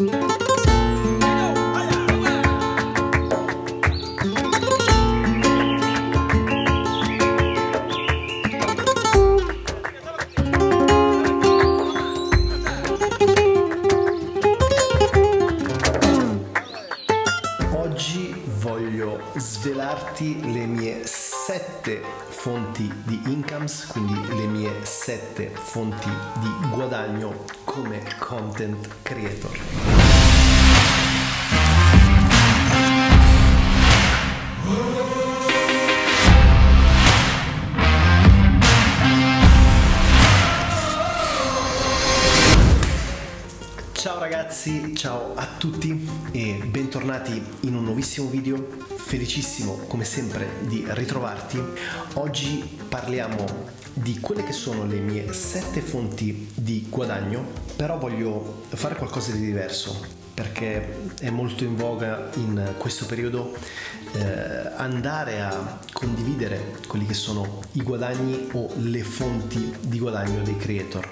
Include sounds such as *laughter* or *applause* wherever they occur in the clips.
Oggi voglio svelarti le mie sette fonti di incomes, quindi le mie sette fonti di guadagno come content creator. Ciao ragazzi, ciao a tutti e bentornati in un nuovissimo video. Felicissimo come sempre di ritrovarti. Oggi parliamo di quelle che sono le mie sette fonti di guadagno, però voglio fare qualcosa di diverso perché è molto in voga in questo periodo eh, andare a condividere quelli che sono i guadagni o le fonti di guadagno dei creator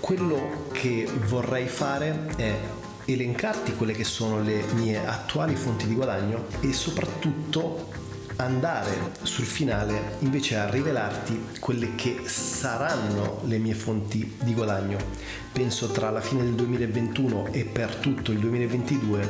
quello che vorrei fare è elencarti quelle che sono le mie attuali fonti di guadagno e soprattutto andare sul finale invece a rivelarti quelle che saranno le mie fonti di guadagno. Penso tra la fine del 2021 e per tutto il 2022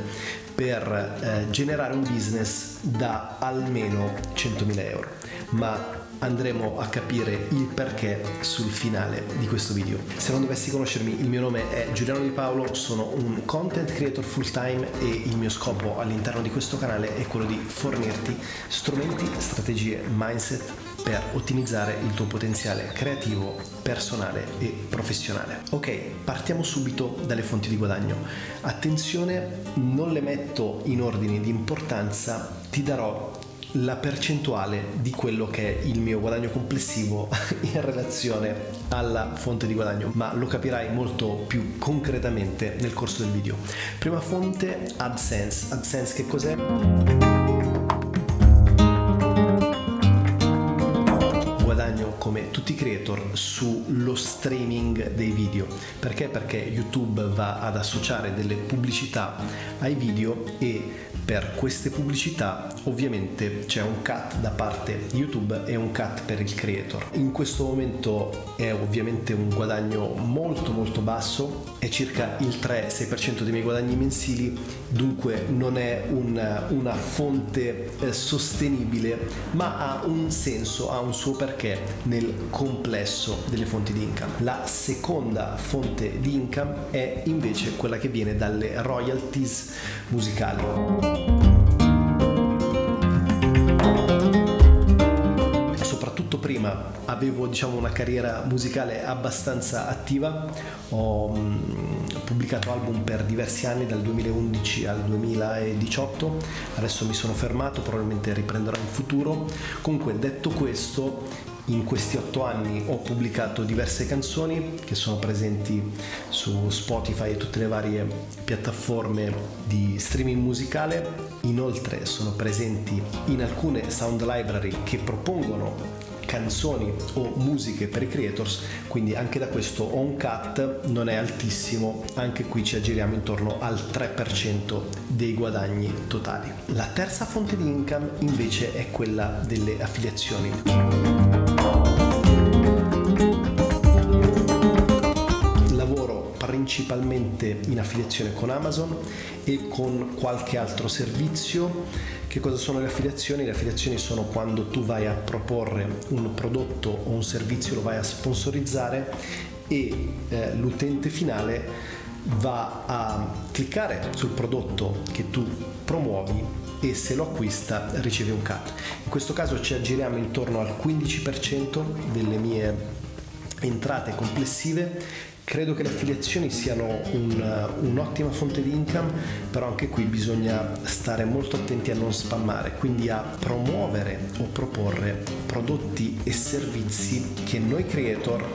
per eh, generare un business da almeno 100.000 euro. Ma andremo a capire il perché sul finale di questo video. Se non dovessi conoscermi, il mio nome è Giuliano Di Paolo, sono un content creator full time e il mio scopo all'interno di questo canale è quello di fornirti strumenti, strategie, mindset per ottimizzare il tuo potenziale creativo, personale e professionale. Ok, partiamo subito dalle fonti di guadagno. Attenzione, non le metto in ordine di importanza, ti darò la percentuale di quello che è il mio guadagno complessivo *laughs* in relazione alla fonte di guadagno, ma lo capirai molto più concretamente nel corso del video. Prima fonte AdSense. AdSense che cos'è? come tutti i creator sullo streaming dei video. Perché? Perché YouTube va ad associare delle pubblicità ai video e per queste pubblicità ovviamente c'è un cut da parte di YouTube e un cut per il creator. In questo momento è ovviamente un guadagno molto molto basso, è circa il 3-6% dei miei guadagni mensili, dunque non è una, una fonte eh, sostenibile, ma ha un senso, ha un suo perché nel complesso delle fonti di income. La seconda fonte di income è invece quella che viene dalle royalties musicali. Prima avevo diciamo, una carriera musicale abbastanza attiva, ho mh, pubblicato album per diversi anni, dal 2011 al 2018, adesso mi sono fermato, probabilmente riprenderò in futuro. Comunque detto questo, in questi otto anni ho pubblicato diverse canzoni che sono presenti su Spotify e tutte le varie piattaforme di streaming musicale. Inoltre sono presenti in alcune sound library che propongono canzoni o musiche per i creators, quindi anche da questo ho un cut non è altissimo, anche qui ci aggiriamo intorno al 3% dei guadagni totali. La terza fonte di income invece è quella delle affiliazioni. principalmente in affiliazione con Amazon e con qualche altro servizio. Che cosa sono le affiliazioni? Le affiliazioni sono quando tu vai a proporre un prodotto o un servizio, lo vai a sponsorizzare e eh, l'utente finale va a cliccare sul prodotto che tu promuovi e se lo acquista riceve un cut. In questo caso ci aggiriamo intorno al 15% delle mie entrate complessive Credo che le affiliazioni siano un, un'ottima fonte di income, però anche qui bisogna stare molto attenti a non spammare, quindi a promuovere o proporre prodotti e servizi che noi creator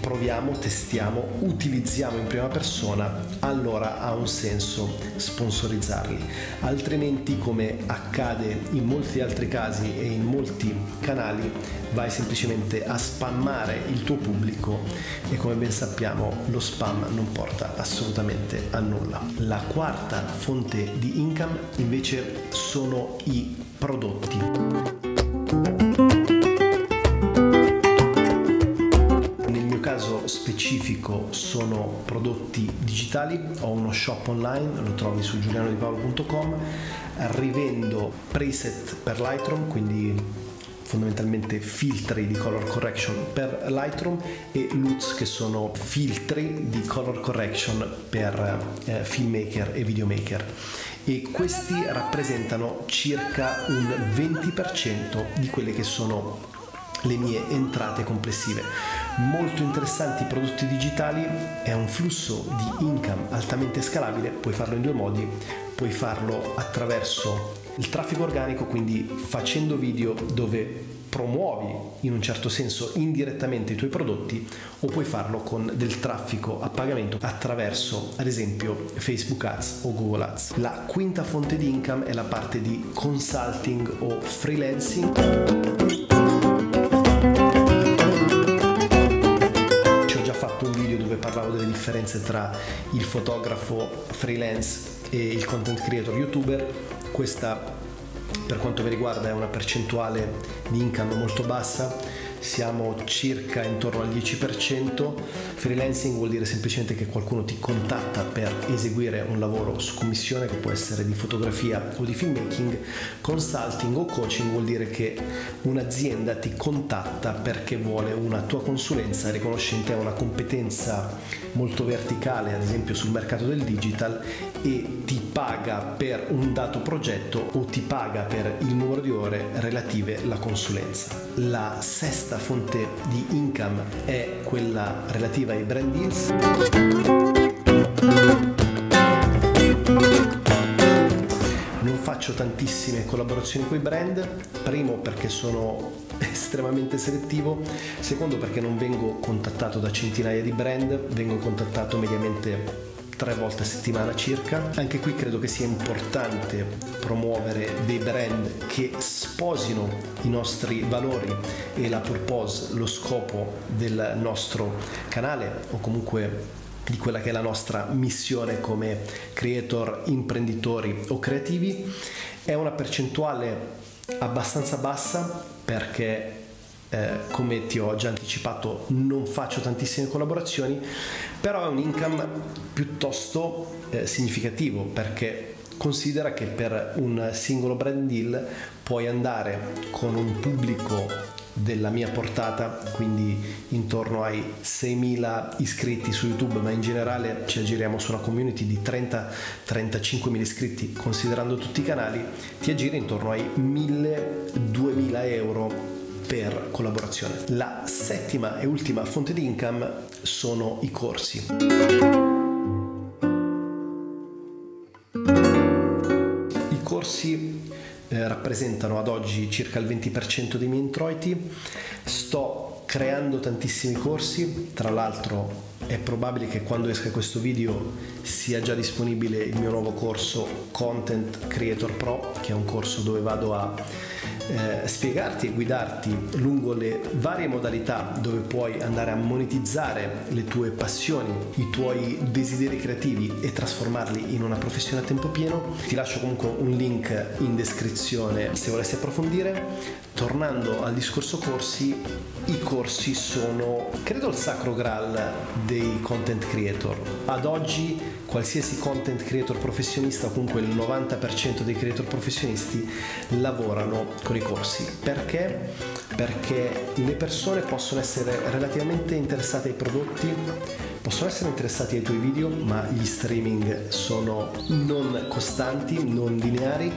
proviamo, testiamo, utilizziamo in prima persona, allora ha un senso sponsorizzarli. Altrimenti, come accade in molti altri casi e in molti canali, vai semplicemente a spammare il tuo pubblico e come ben sappiamo lo spam non porta assolutamente a nulla. La quarta fonte di income invece sono i prodotti. Specifico sono prodotti digitali, ho uno shop online, lo trovi su giulianodipaolo.com, rivendo preset per Lightroom, quindi fondamentalmente filtri di color correction per Lightroom e LUTs che sono filtri di color correction per eh, filmmaker e videomaker. E questi rappresentano circa un 20% di quelle che sono le mie entrate complessive. Molto interessanti i prodotti digitali, è un flusso di income altamente scalabile, puoi farlo in due modi, puoi farlo attraverso il traffico organico, quindi facendo video dove promuovi in un certo senso indirettamente i tuoi prodotti o puoi farlo con del traffico a pagamento attraverso ad esempio Facebook Ads o Google Ads. La quinta fonte di income è la parte di consulting o freelancing. Differenze tra il fotografo freelance e il content creator youtuber. Questa per quanto mi riguarda è una percentuale di income molto bassa siamo circa intorno al 10%. Freelancing vuol dire semplicemente che qualcuno ti contatta per eseguire un lavoro su commissione che può essere di fotografia o di filmmaking. Consulting o coaching vuol dire che un'azienda ti contatta perché vuole una tua consulenza, riconosce in te una competenza molto verticale, ad esempio sul mercato del digital e ti paga per un dato progetto o ti paga per il numero di ore relative alla consulenza. La sesta fonte di income è quella relativa ai brand deals. Non faccio tantissime collaborazioni con i brand, primo perché sono *laughs* estremamente selettivo, secondo perché non vengo contattato da centinaia di brand, vengo contattato mediamente tre volte a settimana circa. Anche qui credo che sia importante promuovere dei brand che sposino i nostri valori e la purpose, lo scopo del nostro canale o comunque di quella che è la nostra missione come creator, imprenditori o creativi. È una percentuale abbastanza bassa perché eh, come ti ho già anticipato non faccio tantissime collaborazioni però è un income piuttosto eh, significativo perché considera che per un singolo brand deal puoi andare con un pubblico della mia portata, quindi intorno ai 6.000 iscritti su YouTube, ma in generale ci aggiriamo su una community di 30-35.000 iscritti, considerando tutti i canali, ti aggiri intorno ai 1.000-2.000 euro per collaborazione. La settima e ultima fonte di income sono i corsi. I corsi eh, rappresentano ad oggi circa il 20% dei miei introiti. Sto creando tantissimi corsi, tra l'altro è probabile che quando esca questo video sia già disponibile il mio nuovo corso Content Creator Pro, che è un corso dove vado a eh, spiegarti e guidarti lungo le varie modalità dove puoi andare a monetizzare le tue passioni, i tuoi desideri creativi e trasformarli in una professione a tempo pieno. Ti lascio comunque un link in descrizione se volessi approfondire. Tornando al discorso corsi, i corsi sono, credo, il sacro graal dei content creator. Ad oggi qualsiasi content creator professionista o comunque il 90% dei creator professionisti lavorano con i corsi. Perché? Perché le persone possono essere relativamente interessate ai prodotti, possono essere interessati ai tuoi video, ma gli streaming sono non costanti, non lineari,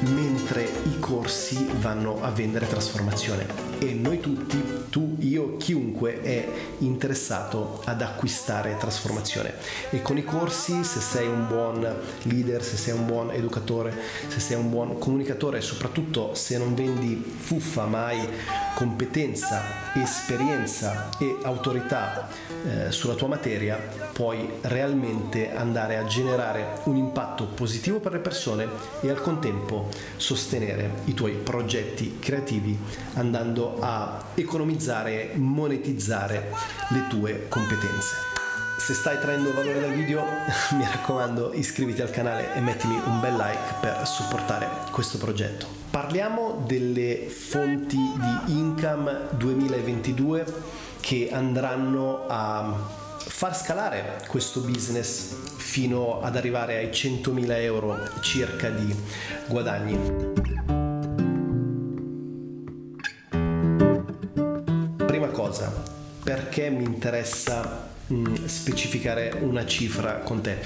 mentre i corsi vanno a vendere trasformazione e noi tutti, tu, io, chiunque è interessato ad acquistare trasformazione. E con i corsi, se sei un buon leader, se sei un buon educatore, se sei un buon comunicatore soprattutto se non vendi fuffa ma hai competenza, esperienza e autorità eh, sulla tua materia, puoi realmente andare a generare un impatto positivo per le persone e al contempo sostenere i tuoi progetti creativi andando a economizzare, monetizzare le tue competenze. Se stai traendo valore dal video, *laughs* mi raccomando iscriviti al canale e mettimi un bel like per supportare questo progetto. Parliamo delle fonti di income 2022 che andranno a far scalare questo business fino ad arrivare ai 100.000 euro circa di guadagni. Cosa, perché mi interessa mh, specificare una cifra con te.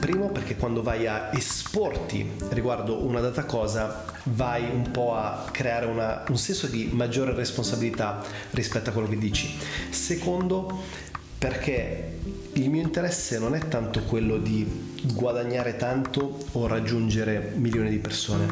Primo perché quando vai a esporti riguardo una data cosa vai un po' a creare una, un senso di maggiore responsabilità rispetto a quello che dici. Secondo perché il mio interesse non è tanto quello di guadagnare tanto o raggiungere milioni di persone.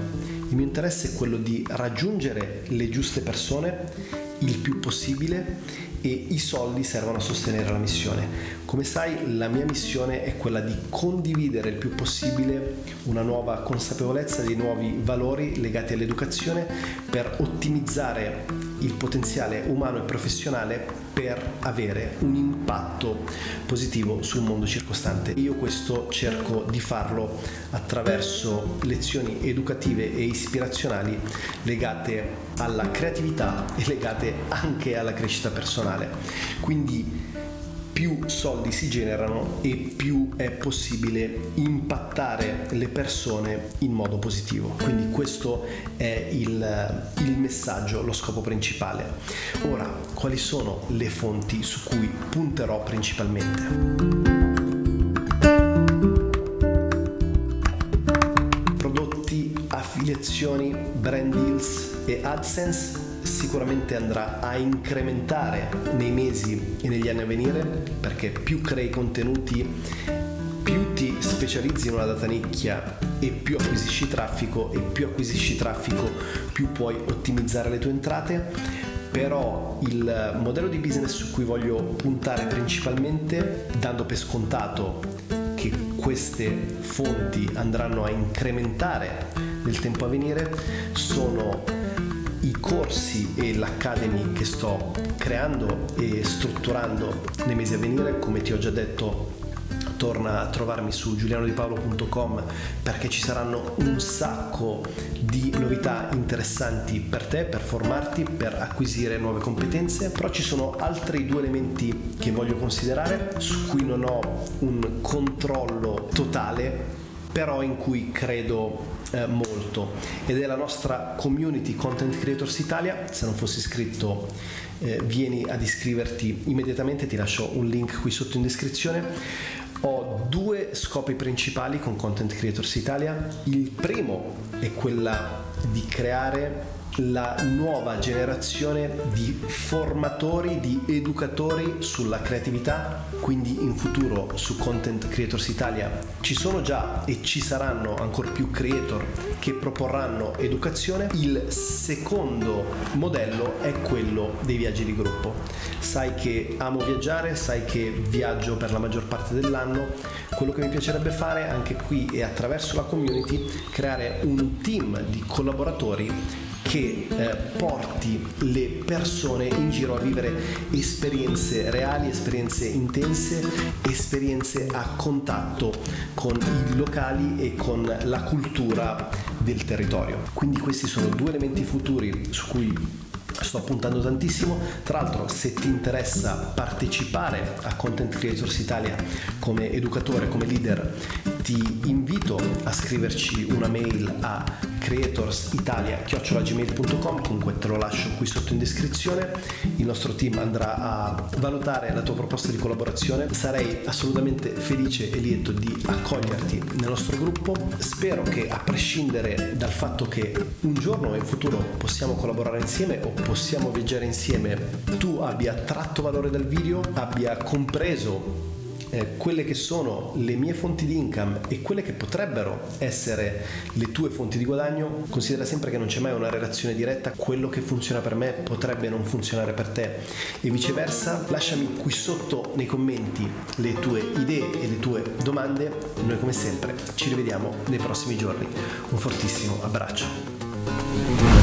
Il mio interesse è quello di raggiungere le giuste persone il più possibile e i soldi servono a sostenere la missione. Come sai, la mia missione è quella di condividere il più possibile una nuova consapevolezza dei nuovi valori legati all'educazione per ottimizzare il potenziale umano e professionale per avere un impatto positivo sul mondo circostante. Io questo cerco di farlo attraverso lezioni educative e ispirazionali legate alla creatività e legate anche alla crescita personale. Quindi più soldi si generano e più è possibile impattare le persone in modo positivo. Quindi questo è il, il, messaggio, lo scopo principale. Ora, quali sono le fonti su cui punterò principalmente? Affiliazioni, brand deals e AdSense sicuramente andrà a incrementare nei mesi e negli anni a venire perché più crei contenuti più ti specializzi in una data nicchia e più acquisisci traffico e più acquisisci traffico più puoi ottimizzare le tue entrate. Però il modello di business su cui voglio puntare principalmente dando per scontato che queste fonti andranno a incrementare nel tempo a venire sono i corsi e l'academy che sto creando e strutturando nei mesi a venire, come ti ho già detto torna a trovarmi su giulianodipaolo.com perché ci saranno un sacco di novità interessanti per te, per formarti, per acquisire nuove competenze, però ci sono altri due elementi che voglio considerare su cui non ho un controllo totale però in cui credo eh, molto ed è la nostra community Content Creators Italia. Se non fossi iscritto eh, vieni ad iscriverti immediatamente, ti lascio un link qui sotto in descrizione. Ho due scopi principali con Content Creators Italia. Il primo è quella di creare la nuova generazione di formatori, di educatori sulla creatività, quindi in futuro su Content Creators Italia ci sono già e ci saranno ancora più creator che proporranno educazione. Il secondo modello è quello dei viaggi di gruppo. Sai che amo viaggiare, sai che viaggio per la maggior parte dell'anno. Quello che mi piacerebbe fare anche qui e attraverso la community creare un team di collaboratori che eh, porti le persone in giro a vivere esperienze reali, esperienze intense, esperienze a contatto con i locali e con la cultura del territorio. Quindi questi sono due elementi futuri su cui sto puntando tantissimo. Tra l'altro, se ti interessa partecipare a Content Creators Italia come educatore, come leader, ti invito a scriverci una mail a creatorsitalia.gmail.com comunque te lo lascio qui sotto in descrizione. Il nostro team andrà a valutare la tua proposta di collaborazione. Sarei assolutamente felice e lieto di accoglierti nel nostro gruppo. Spero che a prescindere dal fatto che un giorno in futuro possiamo collaborare insieme o possiamo viaggiare insieme tu abbia tratto valore dal video abbia compreso eh, quelle che sono le mie fonti di income e quelle che potrebbero essere le tue fonti di guadagno, considera sempre che non c'è mai una relazione diretta, quello che funziona per me potrebbe non funzionare per te e viceversa. Lasciami qui sotto nei commenti le tue idee e le tue domande. Noi come sempre ci rivediamo nei prossimi giorni. Un fortissimo abbraccio.